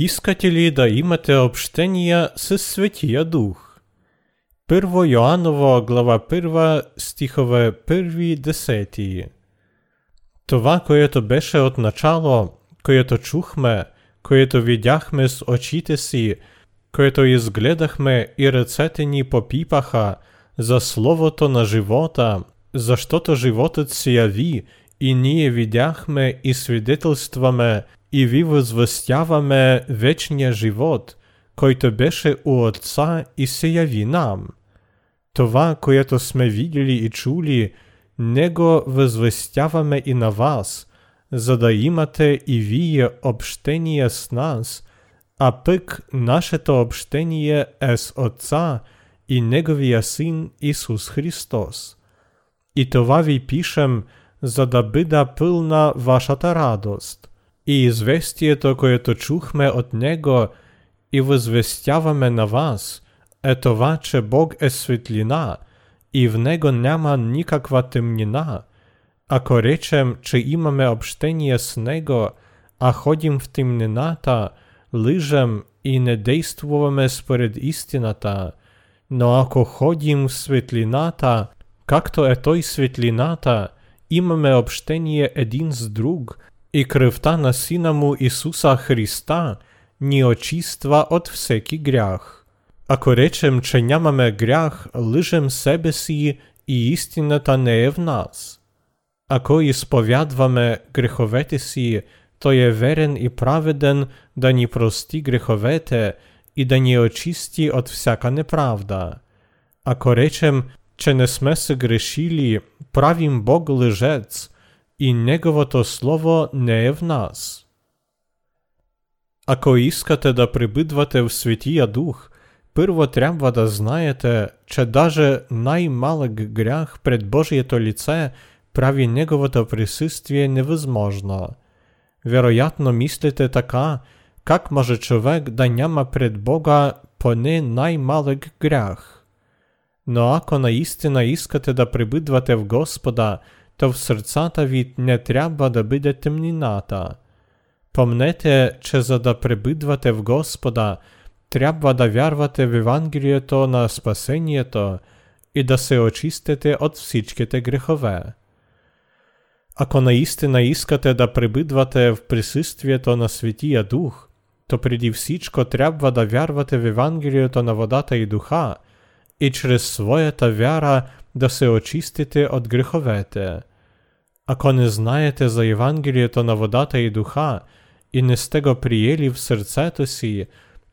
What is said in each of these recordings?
Искате ли да имате общение с Светия Дух? 1 Йоанново глава 1 стихове 1-10 Това, което беше от начало, което чухме, което видяхме с очите си, което изгледахме и ръцете ни попипаха за словото на живота, защото животът се яви и ние видяхме и свидетелстваме и ви възвестяваме вечния живот, който беше у Отца и се яви нам. Това, което сме видели и чули, него възвестяваме и на вас, за да имате и вие общение с нас, а пък нашето общение е с Отца и Неговия Син Исус Христос. И това ви пишем, за да бъда пълна вашата радост. И известието, което чухме от Него и възвестяваме на вас, е това, че Бог е светлина и в Него няма никаква тъмнина. Ако речем, че имаме общение с Него, а ходим в тъмнината, лъжем и не действуваме според истината, но ако ходим в светлината, както е Той светлината, имаме общение един с друг – и кръвта на Сина му Исуса Христа ни очиства от всеки грях. Ако речем, че нямаме грях, лъжем себе си и истината не е в нас. Ако изповядваме греховете си, той е верен и праведен да ни прости греховете и да ни очисти от всяка неправда. Ако речем, че не сме се грешили, правим Бог лъжец, и Неговото Слово не е в нас. Ако искате да прибидвате в Светия Дух, първо трябва да знаете, че даже най-малък грях пред Божието лице прави Неговото присъствие невъзможно. Вероятно мислите така, как може човек да няма пред Бога поне най-малък грях. Но ако наистина искате да прибидвате в Господа, то в сърцата ви не трябва да бъде тъмнината. Помнете, че за да пребидвате в Господа, трябва да вярвате в Евангелието на спасението и да се очистите от всичките грехове. Ако наистина искате да пребидвате в присъствието на Светия Дух, то преди всичко трябва да вярвате в Евангелието на водата и духа и чрез своята вяра да се очистите от греховете. Ако не знаете за Евангелието на водата и духа и не сте го приели в сърцето си,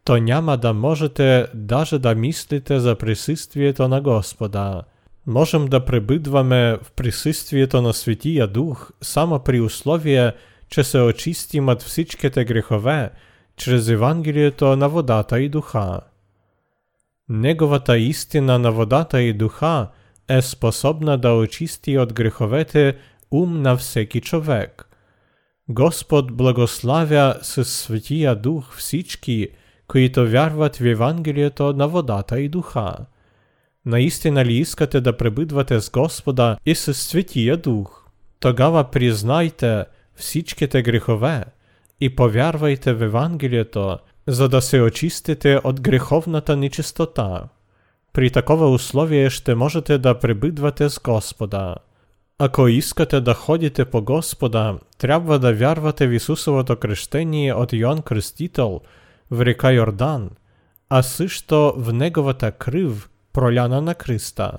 то няма да можете даже да мислите за присъствието на Господа. Можем да пребъдваме в присъствието на Светия Дух само при условие, че се очистим от всичките грехове чрез Евангелието на водата и духа. Неговата истина на водата и духа е способна да очисти от греховете ум на всеки човек. Господ благославя със Светия Дух всички, които вярват в Евангелието на водата и духа. Наистина ли искате да пребъдвате с Господа и със Светия Дух? Тогава признайте всичките грехове и повярвайте в Евангелието, за да се очистите от греховната нечистота. При такова условие ще можете да пребъдвате с Господа. Ако искате да ходите по Господа, трябва да вярвате в Исусовото кръщение от Йоанн Кръстител в река Йордан, а също в Неговата кръв, проляна на кръста.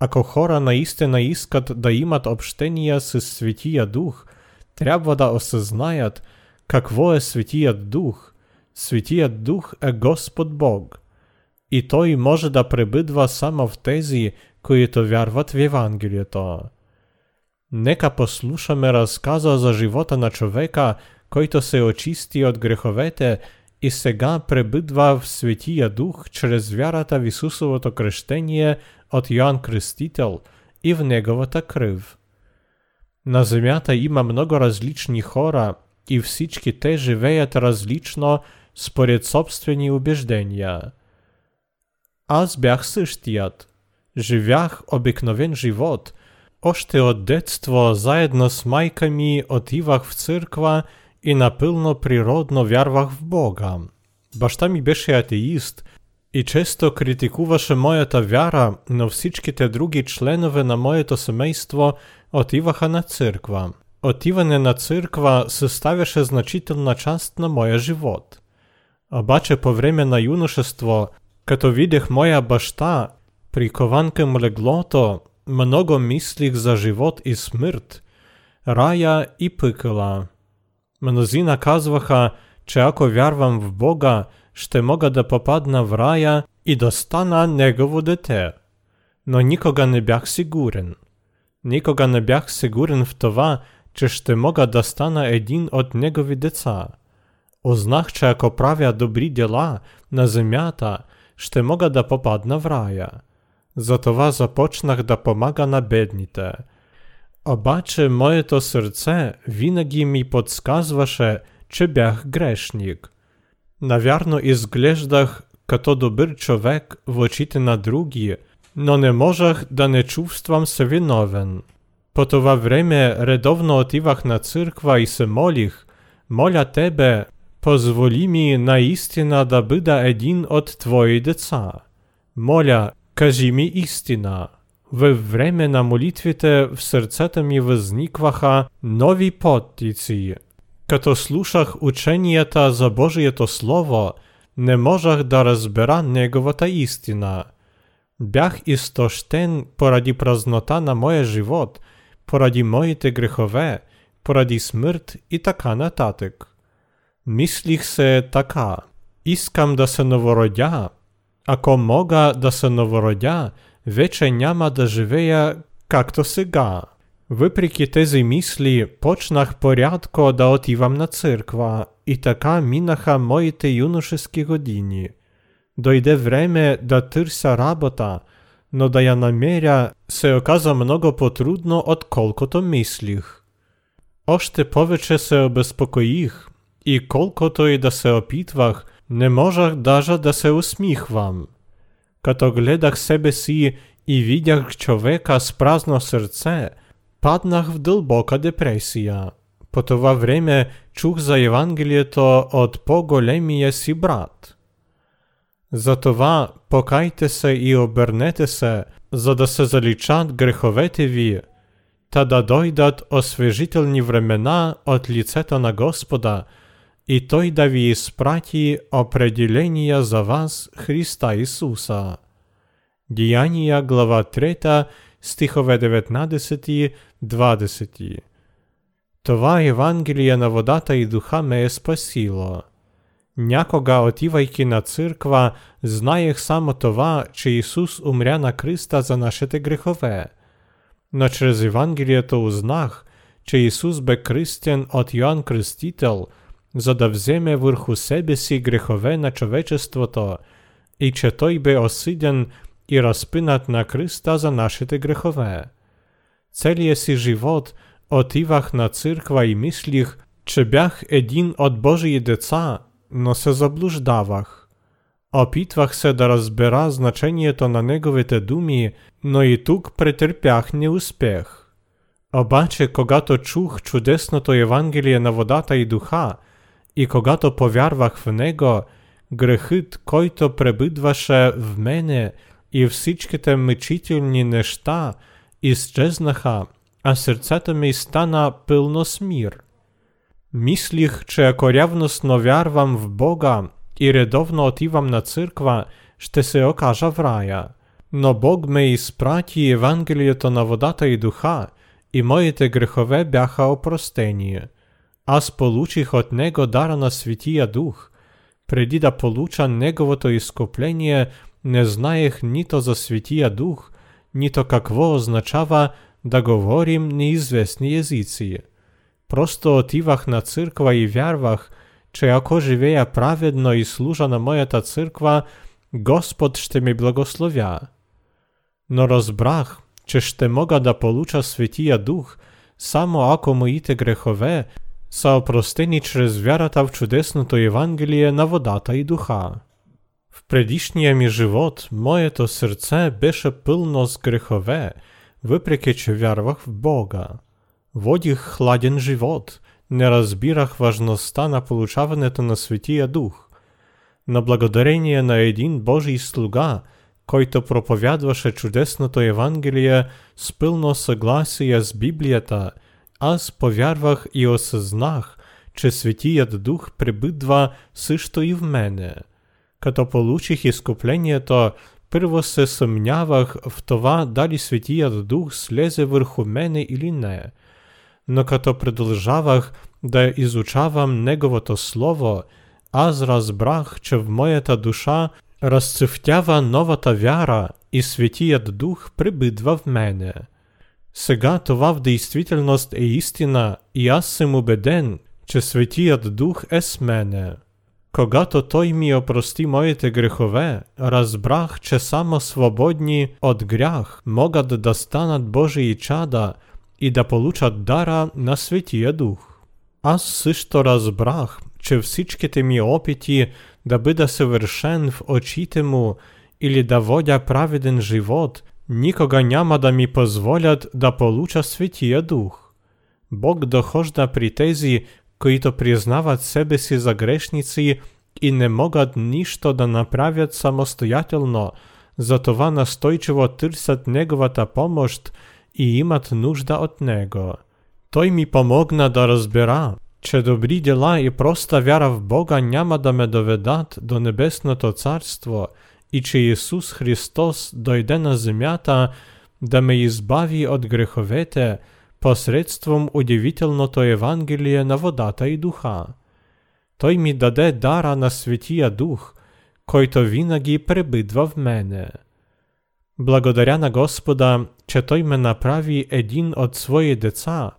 Ако хора наистина искат да имат общение с Светия Дух, трябва да осъзнаят какво е Светият Дух. Светият Дух е Господ Бог. И Той може да пребъдва само в тези, които вярват в Евангелието. Нека послушаме разказа за живота на човека, който се очисти от греховете и сега пребъдва в Светия Дух чрез вярата в Исусовото кръщение от Йоанн Кръстител и в Неговата кръв. На земята има много различни хора и всички те живеят различно според собствени убеждения. Аз бях същият. Живях обикновен живот – Още от детство заедно с майка ми отивах в църква і напилно природно вярвах в Бога. Башта ми беше атеїст, і често критикуваше моята вяра, но всички те други членове на моето семейство отиваха на църква. Отиване на църква съставяше значителна част на моя живот. Обаче по време на юношество, Katowidech moja baszta, prikovankem legloto, mnogo mislih za život i smrt, raja i pykala. Mnozi nakazvaha, če ako vjervam v Boga, šte moga da popadna v raja i da stana njegovo dete. No nikoga ne bjah siguren. Nikoga ne bjah siguren v tova, če šte moga da stana edin od njegovi deca. Oznah če ako pravja dobri djela na zemljata, на земята, ще мога да попадна в рая. Затова започнах да помага на бедните. Обаче моето сърце винаги ми подсказваше, че бях грешник. Навярно изглеждах като добър човек в очите на други, но не можах да не чувствам се виновен. По това време редовно отивах на църква и се молих, моля тебе, позволи ми наистина да бъда един от твои деца. Моля, кажи ми истина. Във време на молитвите в сърцата ми възникваха нови подтици. Като слушах ученията за Божието Слово, не можах да разбера неговата истина. Бях изтощен поради празнота на моя живот, поради моите грехове, поради смърт и така нататък. Мислих се така. Искам да се новородя. Ако мога да се новородя, вече няма да живея както сега. Въпреки тези мисли, почнах порядко да отивам на църква и така минаха моите юношески години. Дойде време да търся работа, но да я намеря се оказа много по-трудно, отколкото мислих. Още повече се обезпокоих, і колкото й да се опитвах, не можах даже да се усміхвам. Като гледах себе си і видях човека з празно серце, паднах в дълбока депресія. По това время чух за Євангелієто от по-големія сі брат. Затова покайте се і обернете се, за да се залічат греховетиві, та да дойдат освежительні времена от лицето на Господа, і той да ви испрати определення за вас Христа Ісуса. Діяння, глава 3, стихове 19, 20. Това Євангеліє на водата і духа ме спасіло. Някога отівайки на църква, знаєх само това, че Ісус умря на Христа за нашите грехове. Но через Євангелієто узнах, че Ісус бе крестен от Йоанн Креститель, за да вземе върху себе си грехове на човечеството, і че той бе осиден і розпинат на Христа за нашите грехове. Целия си живот отивах на църква і мислих, че бях един от Божії деца, но се заблуждавах. Опитвах се да разбера значението на неговите думи, но і тук претерпях неуспех. Обаче, когато чух чудесното Євангеліє на водата і духа, і когато повярвах в него, грехът, който пребидваше в мене, і всичките мучительні неща ісчезнаха, а серцето ми стана пилно смір. Мислих, че ако рявностно вярвам в Бога і редовно отивам на църква, ще се окажа в рая. Но Бог ме ізпраті Євангелієто на водата і духа, і моїте грехове бяха опростені. Аз получих от Него дара на Дух. Преди получа Неговото искупление, не знаех нито за Святия Дух, нито какво означава да говорим неизвестни язици. Просто отивах на църква і вярвах, че ако живея праведно і служа на моята църква, Господ ще ми благословя. Но розбрах, че ще мога да получа Святия Дух, само ако моїте грехове са опростені через вярата в чудесното Євангеліє на водата і духа. В предишния ми живот моето сърце беше пълно с грехове, въпреки че вярвах в Бога. Водих хладен живот, не разбирах важността на получаването на Светия Дух. На благодарение на един Божий слуга, който проповядваше чудесното Евангелие с пълно съгласие с Библията, аз повярвах и осъзнах, че Светият Дух пребъдва също и в мене. Като получих изкуплението, първо се съмнявах в това дали Светият Дух слезе върху мене или не. Но като продължавах да изучавам Неговото Слово, аз разбрах, че в моята душа разцъфтява новата вяра и Светият Дух пребъдва в мене. Сега това в действителност е истина и аз съм убеден, че Светият Дух е с мене. Когато Той ми опрости моите грехове, разбрах, че само свободни от грях могат да станат Божии чада и да получат дара на Светия Дух. Аз също разбрах, че всичките ми опити да бъда съвършен в очите му или да водя праведен живот, никога няма да ми позволят да получа Светия Дух. Бог дохожда при тези, които признават себе си за грешници и не могат нищо да направят самостоятелно, затова настойчиво търсят Неговата помощ и имат нужда от Него. Той ми помогна да разбера, че добри дела и проста вяра в Бога няма да ме доведат до Небесното Царство и че Исус Христос дойде на земята да ме избави от греховете посредством удивителното Евангелие на водата и духа. Той ми даде дара на Светия Дух, който винаги пребъдва в мене. Благодаря на Господа, че Той ме направи един от свои деца,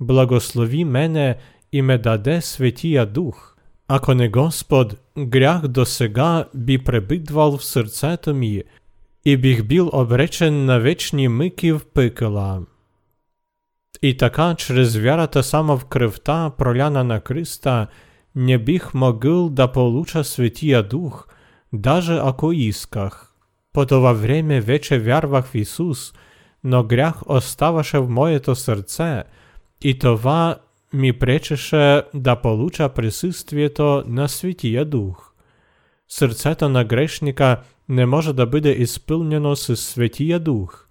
благослови мене и ме даде Светия Дух. Ако не Господ, грях до сега би пребидвал в сърцето ми и бих бил обречен на вечни мъки в пекла. И така, чрез вярата само в кръвта, проляна на Христа, не бих могъл да получа Светия Дух, даже ако исках. По това време вече вярвах в Исус, но грях оставаше в моето сърце, и това ми пречеше да получа присъствието на Светия Дух. Сърцето на грешника не може да бъде изпълнено с Светия Дух.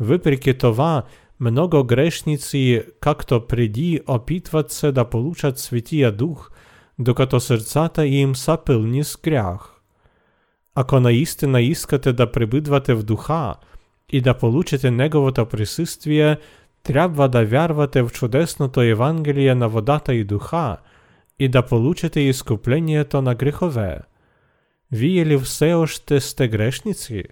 Въпреки това, много грешници, както преди, опитват се да получат Светия Дух, докато сърцата им са пълни с грях. Ако наистина искате да пребъдвате в духа и да получите Неговото присъствие, трябва да вярвате в чудесното Евангелие на водата и духа и да получите изкуплението на грехове. Вие ли все още сте грешници?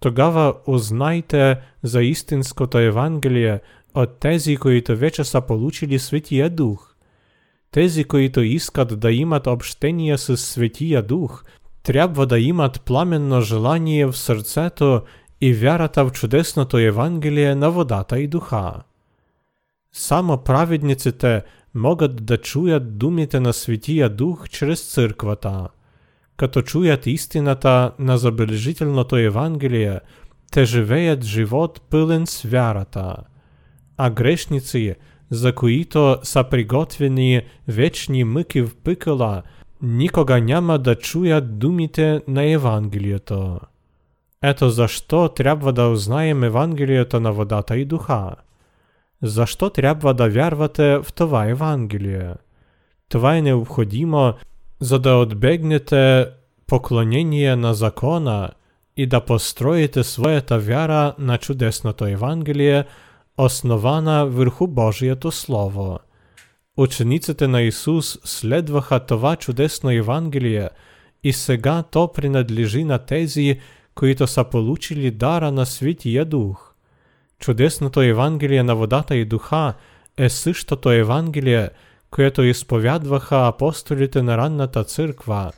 Тогава узнайте за истинското Евангелие от тези, които вече са получили Светия Дух. Тези, които искат да имат общение с Светия Дух, трябва да имат пламенно желание в сърцето и вярата в чудесното Евангелие на водата и духа. Само праведниците могат да чуят думите на Светия Дух чрез църквата. Като чуят истината на забележителното Евангелие, те живеят живот пълен с вярата. А грешници, за които са приготвени вечни мъки в пъкъла, никога няма да чуят думите на Евангелието. Ето защо трябва да узнаем Евангелието на водата и духа. Защо трябва да вярвате в това Евангелие? Това е необходимо, за да отбегнете поклонение на закона и да построите своята вяра на чудесното Евангелие, основана върху Божието Слово. Учениците на Исус следваха това чудесно Евангелие и сега то принадлежи на тези, които са получили дара на Святия Дух. Чудесното Евангелие на водата и духа е същото Евангелие, което изповядваха апостолите на ранната църква.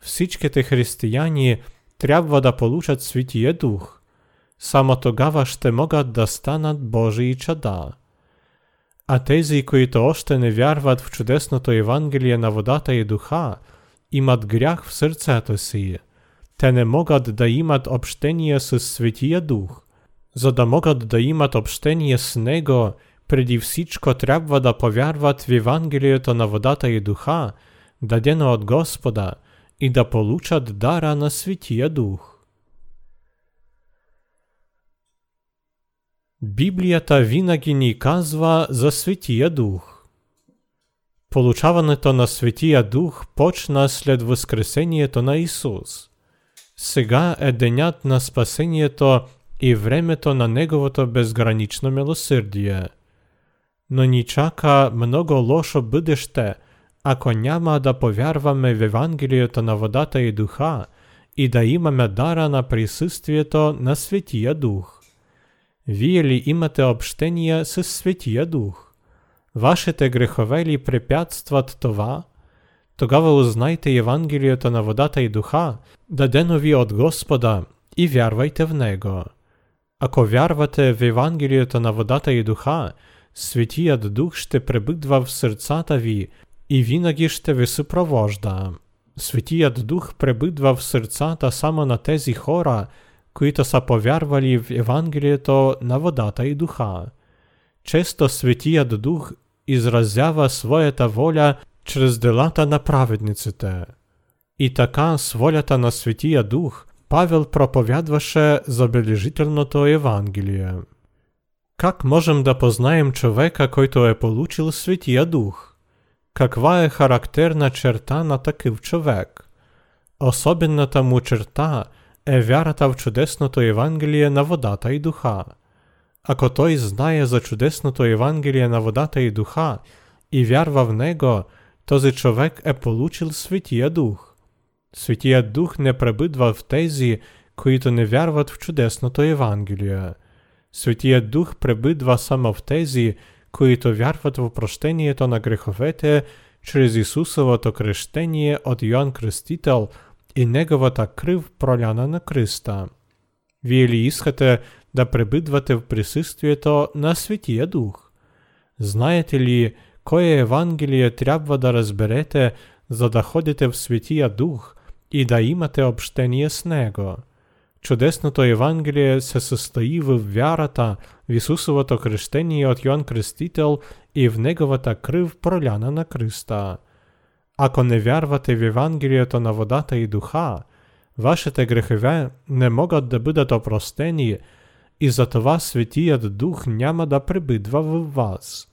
Всичките християни трябва да получат Святия Дух. Само тогава ще могат да станат Божии чада. А тези, които още не вярват в чудесното Евангелие на водата и духа, имат грях в сърцето си. Те не могат да имат общение с Светия Дух. За да могат да имат общение с Него, преди всичко трябва да повярват в Евангелието на водата и духа, дадено от Господа, и да получат дара на Святия Дух. Біблията винаги ни казва за Святия Дух. Получаването на Святия Дух почна след Воскресението на Ісус. Сега е денят на спасението і времето на Неговото безгранично милосердие. Но ни чака много лошо бъдеще, ако няма да повярваме в Евангелието на водата и духа и да имаме дара на присъствието на Святия Дух. Вие ли имате общение с Святия Дух? Вашите грехове ли препятстват това? Тогава узнайте Евангелието на водата и духа, дадено ви от Господа, и вярвайте в него. Ако вярвате в Евангелието на водата и духа, Святият Дух ще пребъдва в сърцата ви и винаги ще ви съпровожда. Святият Дух пребъдва в сърцата само на тези хора, които са повярвали в Евангелието на водата и духа. Често Светият Дух изразява своята воля чрез делата на праведниците. И така с волята на Светия Дух Павел проповядваше забележителното Евангелие. Как можем да познаем човека, който е получил Светия Дух? Каква е характерна черта на такив човек? Особената му черта – е вярата в чудесното Євангеліє на водата і духа. Ако той знає за чудесното Євангеліє на водата і духа і вярва в него, този човек е получил Святия Дух. Святия Дух не пребидва в тези, които не вярват в чудесното Євангеліє. Святия Дух пребидва само в тези, които вярват в прощението на греховете через Ісусовото крещение от Йоанн Крестител – і неговата крив проляна на Христа. Вие ли да пребидвате в присъствието на Светия Дух? Знаете ли, кое Евангелие трябва да разберете, за да ходите в Светия Дух и да имате общение с Него? Чудесното Евангелие се състои в вярата в Исусовото крещение от Йоанн Крестител и в Неговата крив проляна на Христа. Ако не вярвате в Евангелието на водата и духа, вашите грехове не могат да бъдат опростени и затова Светият Дух няма да пребидва в вас.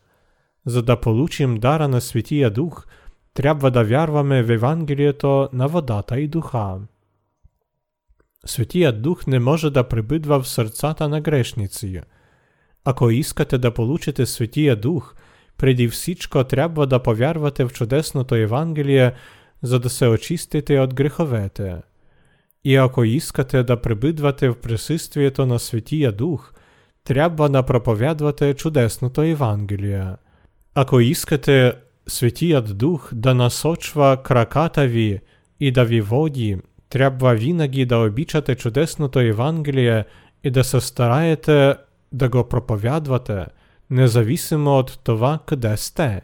За да получим дара на Светия Дух, трябва да вярваме в Евангелието на водата и духа. Светият Дух не може да пребидва в сърцата на грешници. Ако искате да получите Светия Дух – преди всичко трябва да повярвате в чудесното Євангеліє, за да се очистите от греховете. І ако искате да прибидвате в присутствието на Святия Дух, трябва да проповядвате чудесното Ако искате Святият Дух да насочва краката ви і да ви воді, треба винаги да обичате чудесното Євангеліє і да се стараєте да го проповядвате – независимо от това къде сте.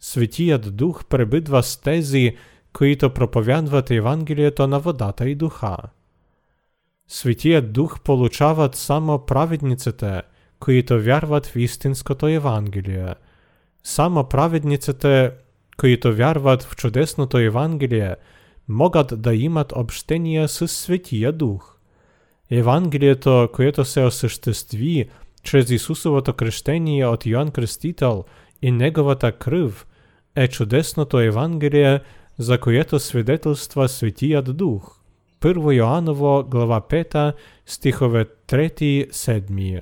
Светият Дух пребидва с тези, които проповядват Евангелието на водата и духа. Светият Дух получават само праведниците, които вярват в истинското Евангелие. Само праведниците, които вярват в чудесното Евангелие, могат да имат общение с Светия Дух. Евангелието, което се осъществи Через Ісусовото крещення от Йоанн Креститель і Неговата крив е чудесното Евангелие, за което свидетельства Святият Дух. 1 Йоанново, глава 5, стихове 3-7.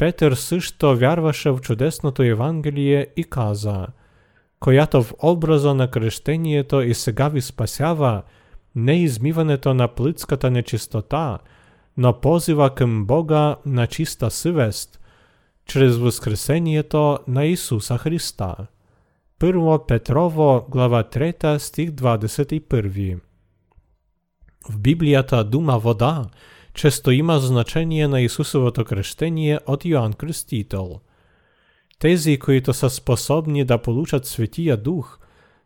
Петър също вярваше в чудесното Евангелие и каза, която в образа на крещението и сега ви спасява, не измиването на плътската нечистота – но позива към Бога на чиста съвест, чрез възкресението на Исуса Христа. 1 Петрово, глава 3, стих 21. В Библията дума вода често има значение на Исусовото крещение от Йоанн Крестител. Тези, които са способни да получат Светия Дух,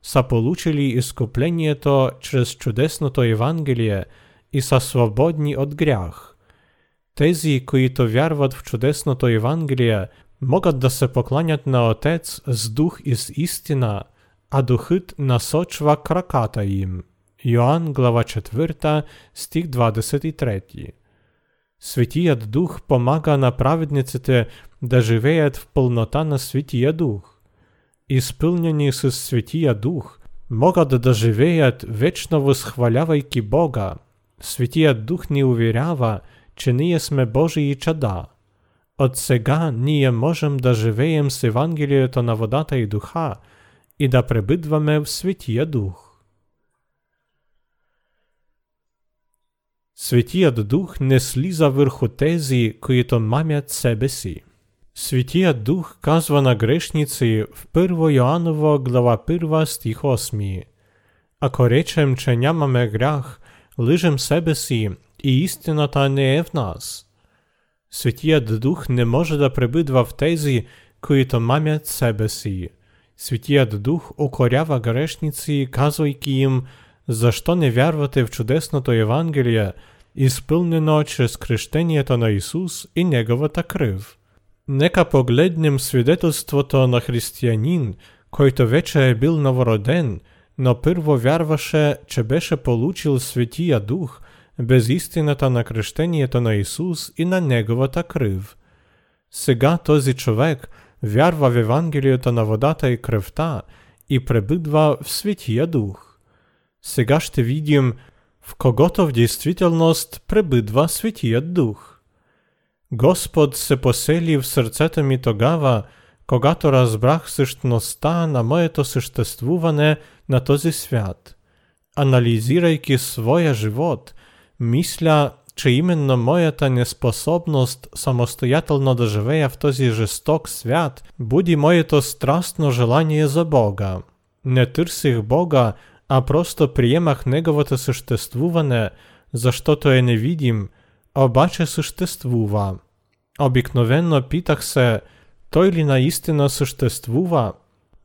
са получили изкуплението чрез чудесното Евангелие – і са свободні від грях. Тези, които вярват в чудесното Євангеліє, могат да се покланят на Отец с дух и с истина, а духът насочва краката им. Йоанн, глава 4, стих 23. Светият Дух помага на праведниците да живеят в пълнота на Светия Дух. Изпълнени с Светия Дух, могат да живеят вечно възхвалявайки Бога. Светият Дух ни уверява, че ние сме Божии чада. От сега ние можем да живеем с Евангелието на водата и духа и да пребъдваме в Светия Дух. Светият Дух не слиза върху тези, които мамят себе си. Светият Дух казва на грешници в 1 Йоанново глава 1 стих 8. Ако речем, че нямаме грях, лъжем себе си и истината не е в нас. Светият Дух не може да пребъдва в тези, които мамят себе си. Светият Дух укорява грешници, казвайки им, защо не вярвате в чудесното Евангелие, изпълнено чрез кръщението на Исус и Неговата кръв. Нека погледнем свидетелството на християнин, който вече е бил новороден, но първо вярваше, че беше получил Светия Дух без истината на кръщението на Исус и на Неговата кръв. Сега този човек вярва в Евангелието на водата и кръвта и пребъдва в Светия Дух. Сега ще видим в когото в действителност пребъдва Светият Дух. Господ се посели в сърцето ми тогава, когато разбрах същността на моето съществуване на този свят. Анализирайки своя живот, мисля, че именно моята неспособност самостоятелно да живея в този жесток свят буди моето страстно желание за Бога. Не търсих Бога, а просто приемах Неговото съществуване, защото е невидим, обаче съществува. Обикновено питах се, той ли наистина съществува?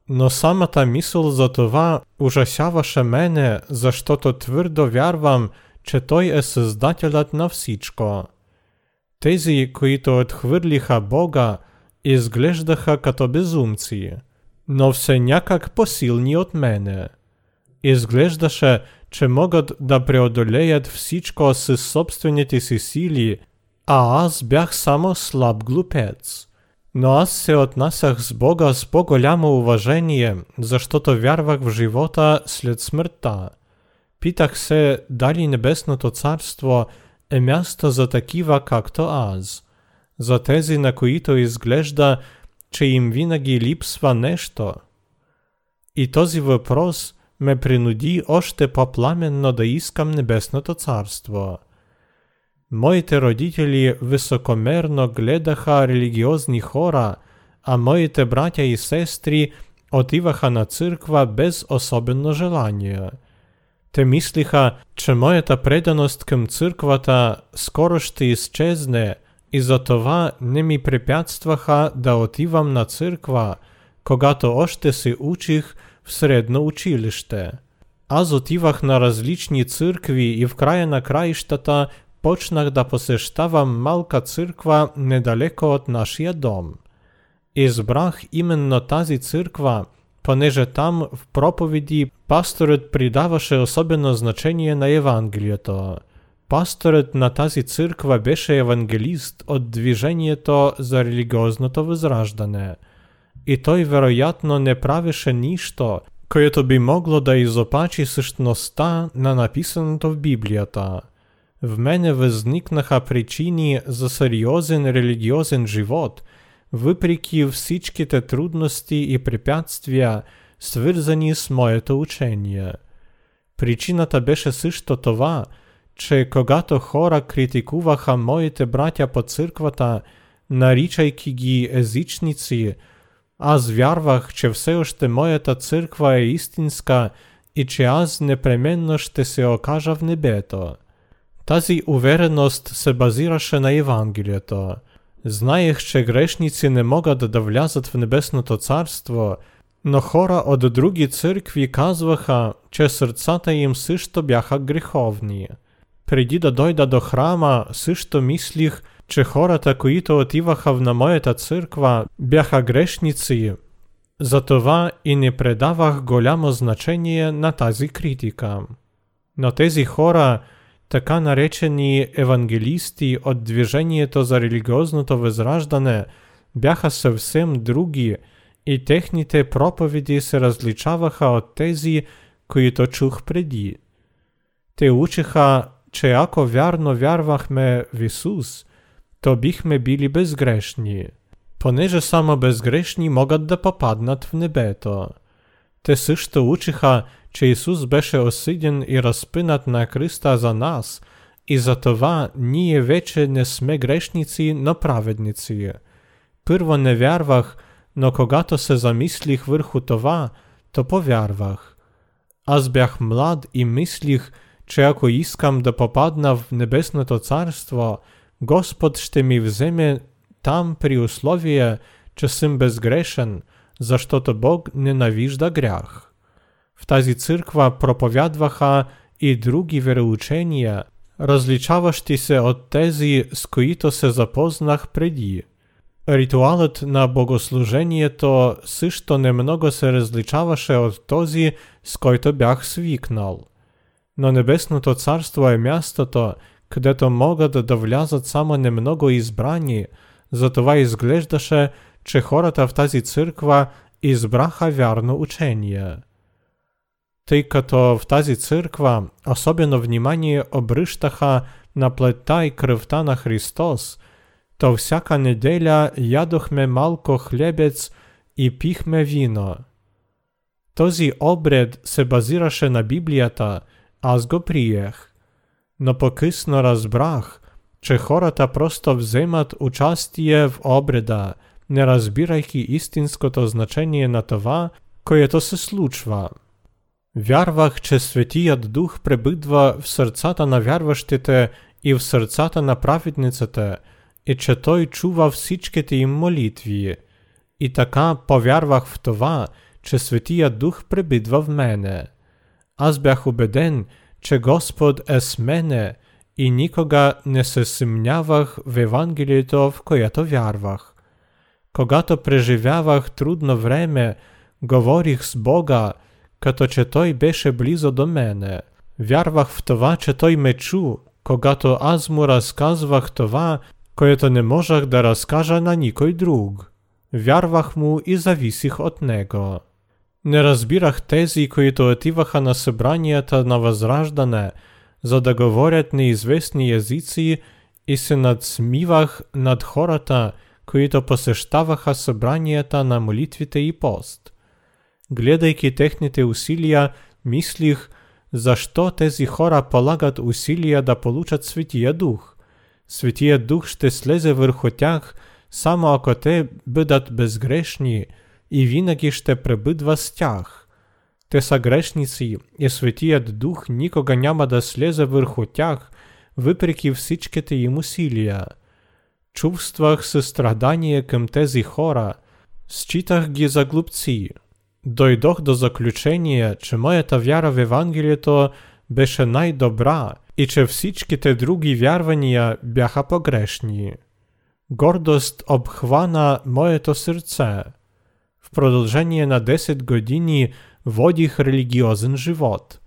Но самата мисъл за това ужасяваше мене, защото твърдо вярвам, че той е създателят на всичко. Тези, които отхвърлиха Бога, изглеждаха като безумци, но все някак посилни от мене. Изглеждаше, че могат да преодолеят всичко с собствените си сили, а аз бях само слаб глупец. Но аз се отнасях с Бога с по-голямо уважение, защото вярвах в живота след смъртта. Питах се дали Небесното царство е място за такива както аз, за тези на които изглежда, че им винаги липсва нещо. И този въпрос ме принуди още по-пламенно да искам Небесното царство. Моите родители високомерно гледаха религиозни хора, а моите братя и сестри отиваха на църква без особено желание – те мислиха, че моята преданост към църквата скоро ще изчезне и затова не ми препятстваха да отивам на църква, когато още се учих в средно училище. Аз отивах на различни църкви и в края на краищата почнах да посещавам малка църква недалеко от нашия дом. Избрах именно тази църква – понеже там в проповеди пасторът придаваше особено значение на Евангелието. Пасторът на тази църква беше евангелист от движението за религиозното възраждане. И той вероятно не правеше нищо, което би могло да изопачи същността на написаното в Библията. В мене възникнаха причини за сериозен религиозен живот – въпреки всичките трудности и препятствия, свързани с моето учение. Причината беше също това, че когато хора критикуваха моите братя по църквата, наричайки ги езичници, аз вярвах, че все още моята църква е истинска и че аз непременно ще се окажа в небето. Тази увереност се базираше на Евангелието – Знаех, че грешници не могат да влязат в Небесното царство, но хора от други църкви казваха, че сърцата им също бяха греховни. Преди да дойда до храма, също мислих, Чи хора такоїто от Іваха внамоєта цирква бяха грешніції, затова і не предавах голямо значення на тазі критика. На тезі хора така наречені евангелісти от движення за релігіозно то бяха совсем другі, і техніте проповіді се розлічаваха от тезі, кої чух приді. Те учиха, че ако вярно вярвахме в Ісус – то бихме били безгрешни, понеже само безгрешни могат да попаднат в небето. Те също учиха, че Исус беше осъден и разпинат на кръста за нас, и за това ние вече не сме грешници, но праведници. Първо не вярвах, но когато се замислих върху това, то повярвах. Аз бях млад и мислих, че ако искам да попадна в Небесното царство, Господ ще ми вземе там при условие, че съм безгрешен, защото Бог ненавижда грях. В тази църква проповядваха и други вероучения, различаващи се от тези, с които се запознах преди. Ритуалът на богослужението също немного се различаваше от този, с който бях свикнал. Но Небесното царство е мястото, където могат да влязат само немного избрани, затова изглеждаше, че хората в тази църква избраха вярно учение. Тъй като в тази църква особено внимание обръщаха на плета и кръвта на Христос, то всяка неделя ядохме малко хлебец и пихме вино. Този обред се базираше на Библията, аз го приех. Но по-късно разбрах, че хората просто вземат участие в обреда, не разбирайки истинското значение на това, което се случва. Вярвах, че Светият Дух пребъдва в сърцата на вярващите и в сърцата на праведниците, и че Той чува всичките им молитви. И така повярвах в това, че Светият Дух пребъдва в мене. Аз бях убеден, че Господ е с мене и никога не се съмнявах в Евангелието, в което вярвах. Когато преживявах трудно време, говорих с Бога, като че Той беше близо до мене. Вярвах в това, че Той ме чу, когато аз му разказвах това, което не можах да разкажа на никой друг. Вярвах му и зависих от него. Не разбирах тези, които отиваха на събранията на Възраждане, за да говорят неизвестни езици и се надсмивах над хората, които посещаваха събранията на молитвите и пост. Гледайки техните усилия, мислих, защо тези хора полагат усилия да получат Светия Дух. Светия Дух ще слезе върху тях, само ако те бъдат безгрешни – и винаги ще пребъдва с тях. Те са грешници и Светият Дух никога няма да слезе върху тях, въпреки всичките им усилия. Чувствах състрадание към тези хора, считах ги за глупци. Дойдох до заключение, че моята вяра в Евангелието беше най-добра и че всичките други вярвания бяха погрешни. Гордост обхвана моето сърце – в продължение на 10 години водих религиозен живот.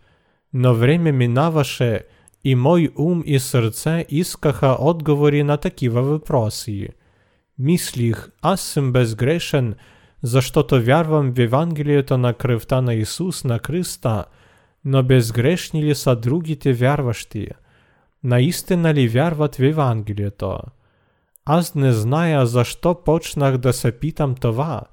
Но време минаваше и мой ум и сърце искаха отговори на такива въпроси. Мислих, аз съм безгрешен, защото вярвам в Евангелието на кръвта на Исус на кръста, но безгрешни ли са другите вярващи? Наистина ли вярват в Евангелието? Аз не зная защо почнах да се питам това –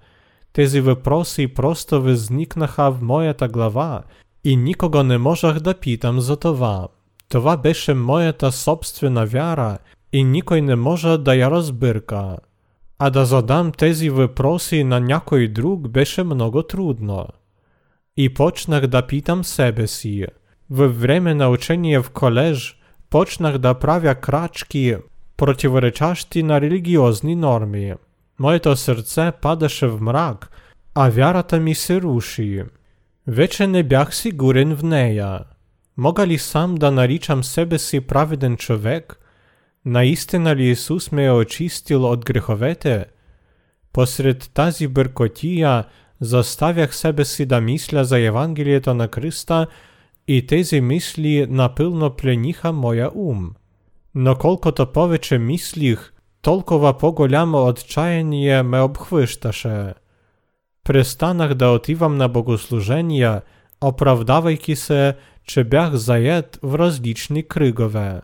тези въпроси просто възникнаха в моята глава и никого не можах да питам за това. Това беше моята собствена вяра и никой не може да я разбърка. А да задам тези въпроси на някой друг беше много трудно. И почнах да питам себе си. Във време на учение в колеж почнах да правя крачки, противоречащи на религиозни норми. Моето сърце падаше в мрак, а вярата ми се руши. Вече не бях сигурен в нея. Мога ли сам да наричам себе си праведен човек? Наистина ли Ісус ме очистил от греховете? Посред тази бъркотия заставях себе си да мисля за Евангелието на Христа и тези мисли напълно плениха моя ум. Но колкото повече мислих, толкова по-голямо отчаяние ме обхващаше. Престанах да отивам на богослужения, оправдавайки се, че бях заед в различни кръгове.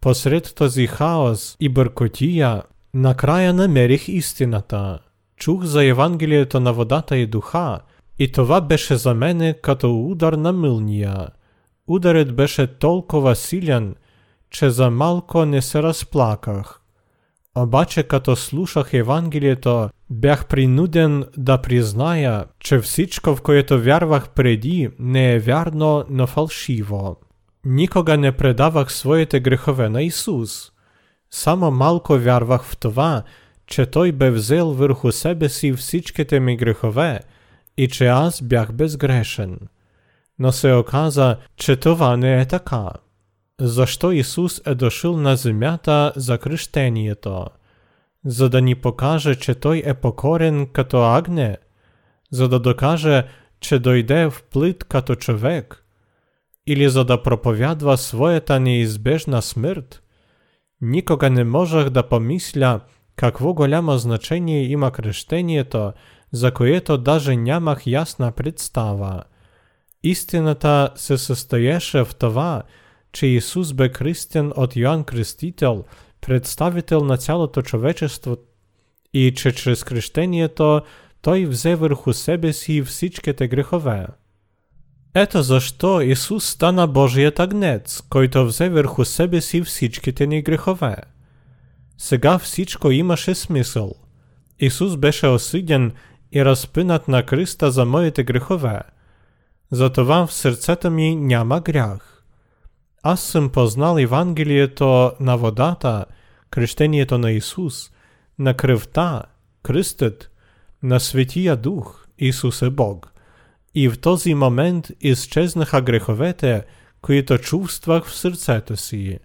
Посред този хаос и бъркотия, накрая намерих истината. Чух за Евангелието на водата и духа, и това беше за мене като удар на мълния. Ударът беше толкова силен, че за малко не се разплаках. Обаче като слушах Евангелието, бях принуден да призная, че всичко, в което вярвах преди, не е вярно, но фалшиво. Никога не предавах своите грехове на Исус. Само малко вярвах в това, че Той бе взел върху себе си всичките ми грехове и че аз бях безгрешен. Но се оказа, че това не е така. Защо Исус е дошъл на земята за кръщението? За да ни покаже, че Той е покорен като агне? За да докаже, че дойде в плит като човек? Или за да проповядва своята неизбежна смърт? Никога не можех да помисля, какво голямо значение има кръщението, за което даже нямах ясна представа. Истината се състоеше в това, Чи Ісус бе Християн от Йоанн Крестітел, представитель на цялото човечество, і чи через крещення то той взе верху себе сі всічке те грехове? Ето за що Ісус стана Божий тагнець, кой то взе верху себе сі всічке те не грехове. Сега всічко імаше смисл. Ісус беше осидян і розпинат на Христа за моє те грехове. Зато вам в серцето мій няма грях. Аз съм познал Евангелието на водата, кръщението на Исус, на кръвта, кръстът, на Светия Дух, Исус е Бог. И в този момент изчезнаха греховете, които чувствах в сърцето си.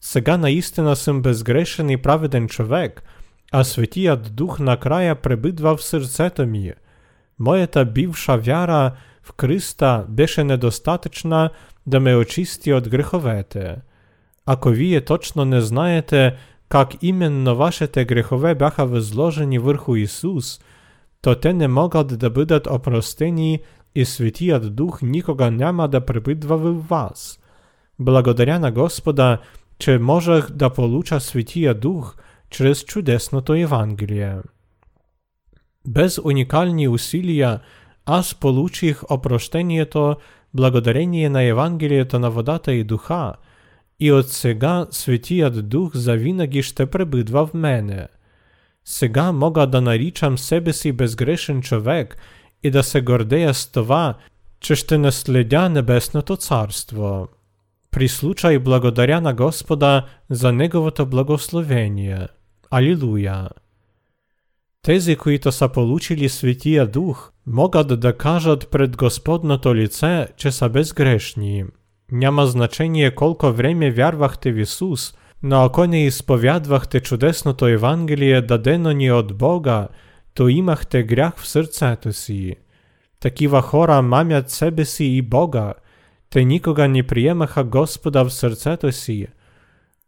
Сега наистина съм безгрешен и праведен човек, а Светият Дух накрая пребидва в сърцето ми. Моята бивша вяра в Христа беше недостатъчна да ме очисти от греховете. Ако вие точно не знаете как именно вашите грехове бяха възложени върху Исус, то те не могат да бъдат опростени и Светият Дух никога няма да пребидва в вас. Благодаря на Господа, че можех да получа Светия Дух чрез чудесното Евангелие. Без уникальни усилия аз получих опрощението благодарение на Евангелието на водата и духа, и от сега Светият Дух завинаги ще пребидва в мене. Сега мога да наричам себе си безгрешен човек и да се гордея с това, че ще наследя Небесното Царство. При случай благодаря на Господа за Неговото благословение. Алилуя! Тези, които са получили Светия Дух, могат да кажат пред Господното лице, че са безгрешни. Няма значение колко време вярвахте в Исус, но ако не изповядвахте чудесното Евангелие дадено ни от Бога, то имахте грях в сърцето си. Такива хора мамят себе си и Бога, те никога не приемаха Господа в сърцето си.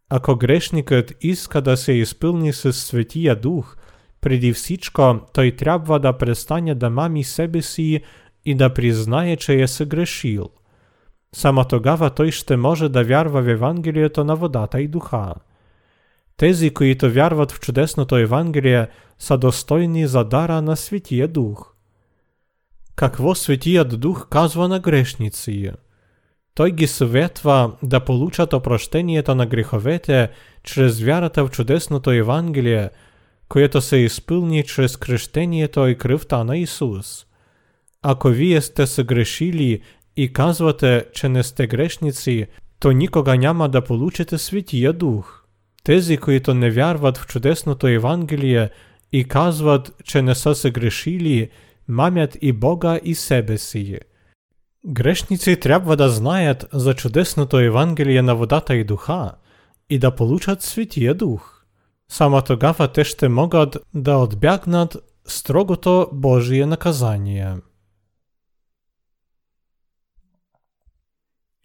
Ако грешникът иска да се изпълни с Светия Дух, преди всичко той трябва да престане да мами себе си и да признае, че е съгрешил. Само тогава той ще може да вярва в Евангелието на водата и духа. Тези, които вярват в чудесното Евангелие, са достойни за дара на Светия Дух. Какво Светият Дух казва на грешници? Той ги съветва да получат опрощението на греховете чрез вярата в чудесното Евангелие, което се изпълни чрез кръщението и кръвта на Исус. Ако вие сте съгрешили и казвате, че не сте грешници, то никога няма да получите Светия Дух. Тези, които не вярват в чудесното Евангелие и казват, че не са съгрешили, мамят и Бога и себе си. Грешници трябва да знаят за чудесното Евангелие на водата и духа і да получат Святия Дух. Само тогава те ще могат да отбягнат строгото Божие наказание.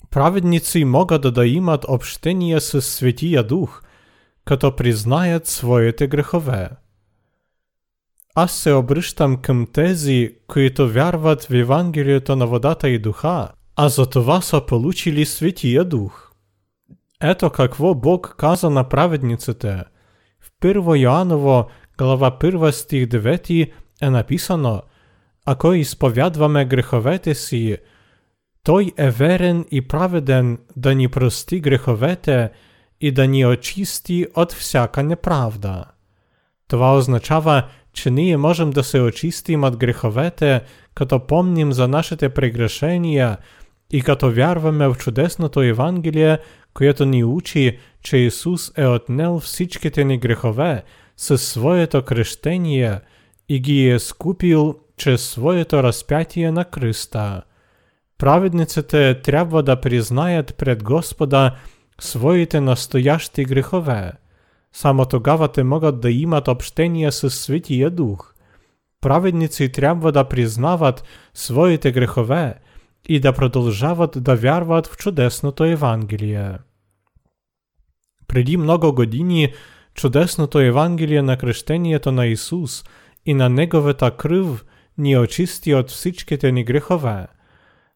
Праведници могат да имат общение с Светия Дух, като признаят своите грехове. Аз се обръщам към тези, които вярват в Евангелието на водата и духа, а за това са получили Светия Дух. Ето какво Бог каза на праведниците. 1 Йоаново, глава 1 стих 9 е написано Ако изповядваме греховете си, той е верен и праведен да ни прости греховете и да ни очисти от всяка неправда. Това означава, че ние можем да се очистим от греховете, като помним за нашите прегрешения и като вярваме в чудесното Евангелие, което ни учи, че Исус е отнел всичките ни грехове със своето крещение и ги е скупил чрез своето разпятие на кръста. Праведниците трябва да признаят пред Господа своите настоящи грехове. Само тогава те могат да имат общение с Светия Дух. Праведници трябва да признават своите грехове и да продължават да вярват в чудесното Евангелие. Преди много години чудесното Евангелие на крещението на Исус и на Неговата кръв ни очисти от всичките ни грехове.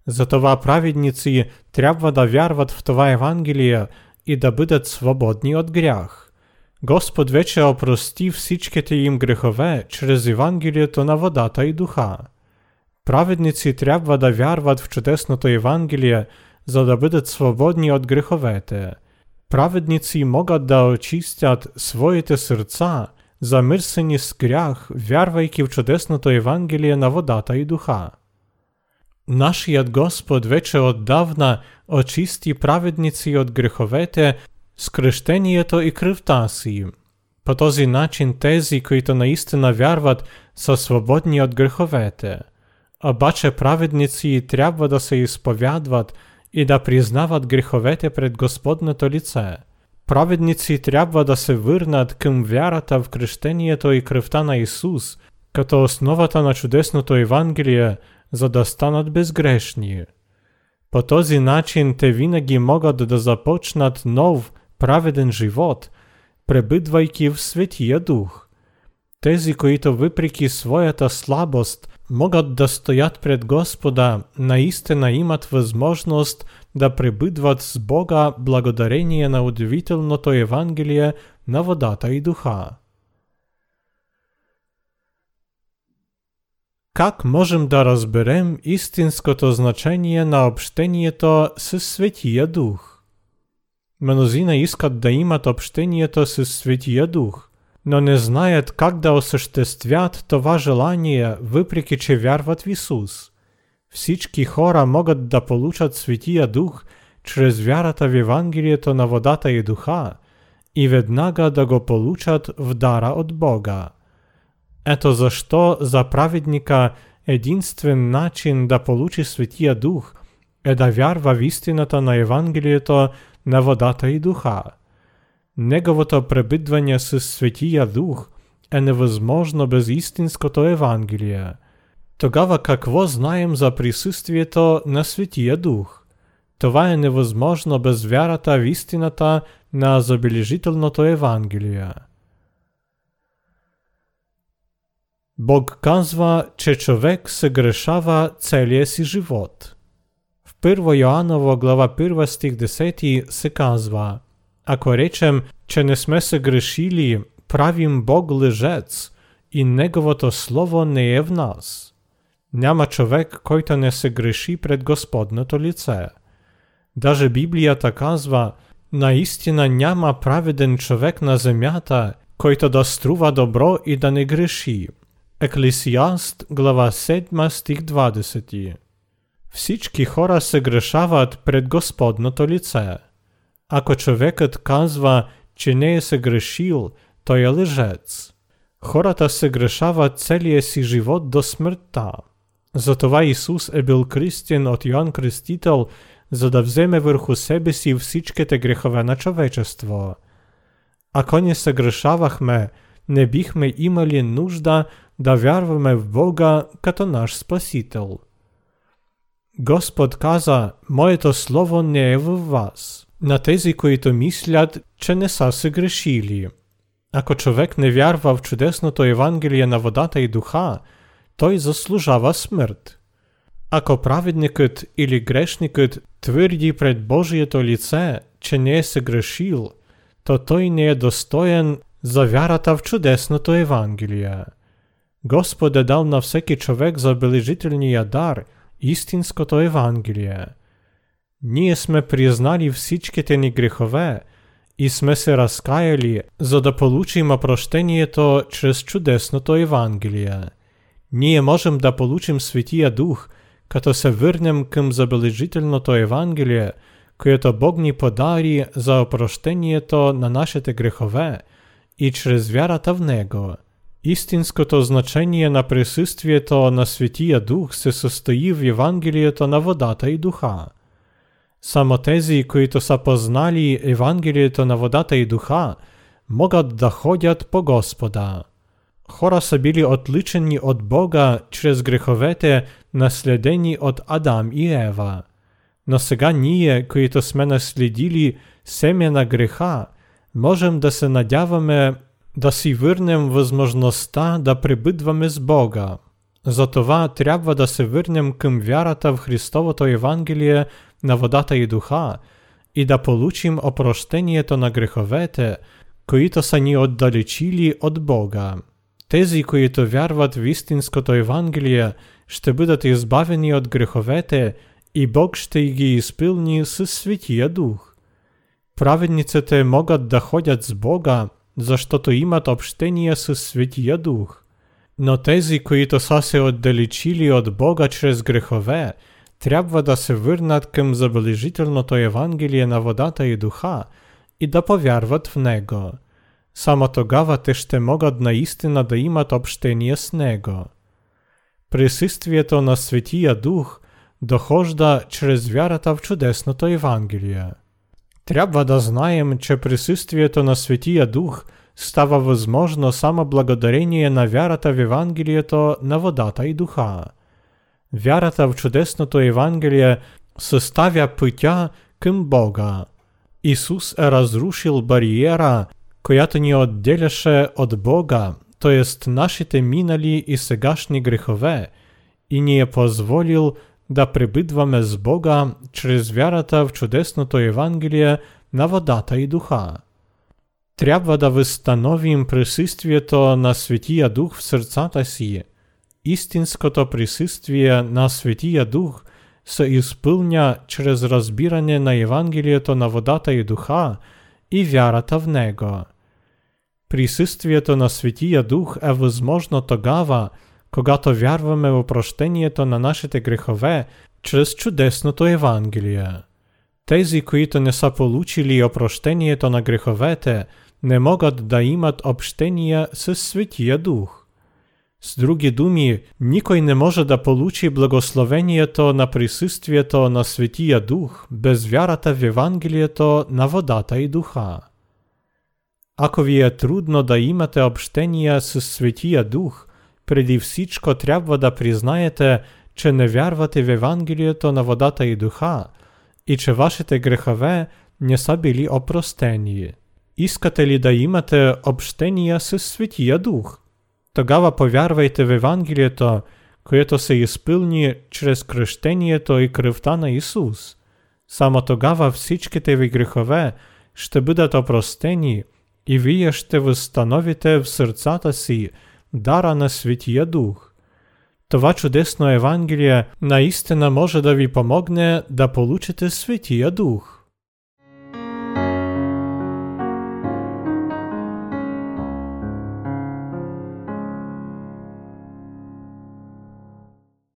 Затова праведници трябва да вярват в това Евангелие и да бъдат свободни от грях. Господ вече опрости всичките им грехове чрез Евангелието на водата и духа. Праведници трябва да вярват в чудесното Евангелие, за да бъдат свободни от греховете. Праведници могат да очистят своите сърца, замърсени с грях, вярвайки в чудесното Евангелие на водата и духа. Нашият Господ вече отдавна очисти праведници от греховете с кръщението и кръвта си. По този начин тези, които наистина вярват, са свободни от греховете. Обаче праведници трябва да се изповядват и да признават греховете пред Господното лице. Праведници трябва да се върнат към вярата в кръщението и кръвта на Исус, като основата на чудесното Евангелие – за да станат безгрешни. По този начин те винаги могат да започнат нов, праведен живот, пребъдвайки в Светия Дух. Тези, които въпреки своята слабост могат да стоят пред Господа, наистина имат възможност да пребъдват с Бога благодарение на удивителното Евангелие на водата и духа. Как можем да разберем истинското значение на общението с Светия Дух? Мнозина искат да имат общението с Светия Дух, но не знаят как да осъществят това желание, въпреки че вярват в Исус. Всички хора могат да получат Светия Дух чрез вярата в Евангелието на водата и духа и веднага да го получат в дара от Бога. Ето защо за праведника единствен начин да получи Светия Дух е да вярва в истината на Евангелието на водата и духа. Неговото пребидване с Светия Дух е невъзможно без истинското Евангелие. Тогава какво знаем за присъствието на Светия Дух? Това е невъзможно без вярата в истината на забележителното Евангелие. Бог казва, че човек се грешава целия си живот. В 1 Йоанново глава 1 стих 10 се казва Ако речем, че не сме се грешили, правим Бог лъжец и Неговото Слово не е в нас. Няма човек, който не се греши пред Господното лице. Даже Библията казва, наистина няма праведен човек на земята, който да струва добро и да не греши. Еклесиаст, глава 7, стих 20. Всички хора се грешават пред Господното лице. Ако човекът казва, че не е се грешил, той е лъжец. Хората се грешават целия си живот до смъртта. Затова Исус е бил кръстен от Йоанн Кръстител, за да вземе върху себе си всичките грехове на човечество. Ако не съгрешавахме, не бихме имали нужда да вярваме в Бога като наш Спасител. Господ каза, Моето Слово не е в вас, на тези, които мислят, че не са се грешили. Ако човек не вярва в чудесното Евангелие на водата и духа, той заслужава смърт. Ако праведникът или грешникът твърди пред Божието лице, че не е съгрешил, то той не е достоен за вярата в чудесното Евангелие. Господ е дал на всеки човек забележителния дар, истинското Евангелие. Ние сме признали всичките ни грехове и сме се разкаяли, за да получим опрощението чрез чудесното Евангелие. Ние можем да получим Светия Дух, като се върнем към забележителното Евангелие, което Бог ни подари за опрощението на нашите грехове и чрез вярата в Него. Истинското значение на присъствието на Светия Дух се състои в Евангелието на водата и духа. Само тези, които са познали Евангелието на водата и духа, могат да ходят по Господа. Хора са били отличени от Бога чрез греховете, наследени от Адам и Ева. Но сега ние, които сме наследили семе на греха, можем да се надяваме да си върнем възможността да пребъдваме с Бога. Затова трябва да се върнем към вярата в Христовото Евангелие на водата и духа и да получим опрощението на греховете, които са ни отдалечили от Бога. Тези, които вярват в истинското Евангелие, ще бъдат избавени от греховете и Бог ще ги изпълни със Светия Дух. Праведниците могат да ходят с Бога, защото имат общение с Светия Дух. Но тези, които са се отдалечили от Бога чрез грехове, трябва да се върнат към забележителното Евангелие на водата и духа и да повярват в него. Само тогава те ще могат наистина да имат общение с него. Присъствието на Светия Дух дохожда чрез вярата в чудесното Евангелие. Трябва да знаем, че присъствието на Светия Дух става възможно само благодарение на вярата в Евангелието на водата и духа. Вярата в чудесното Евангелие съставя пътя към Бога. Исус е разрушил бариера, която ни отделяше от Бога, т.е. нашите минали и сегашни грехове, и ни е позволил да пребъдваме с Бога чрез вярата в чудесното Евангелие на водата и духа. Трябва да възстановим присъствието на Светия Дух в сърцата си. Истинското присъствие на Светия Дух се изпълня чрез разбиране на Евангелието на водата и духа и вярата в него. Присъствието на Светия Дух е възможно тогава, когато вярваме в прощението на нашите грехове чрез чудесното Евангелие. Тези, които не са получили опрощението на греховете, не могат да имат общение с Светия Дух. С други думи, никой не може да получи благословението на присъствието на Светия Дух без вярата в Евангелието на водата и духа. Ако ви е трудно да имате общение с Светия Дух, преди всичко трябва да признаете, че не вярвате в Евангелието на водата и духа и че вашите грехове не са били опростени. Ли да имате общение с Светия Дух? то гава повярвайте в Евангелие то, което се ісполні через крещення то і кривта на Ісус. Само то гава всічки теві гріхове, що буде то простені, і вієште встановите в серця та сі, дара на світія дух. Това чудесно Евангелие наістина може да ви помогне да получите світія дух.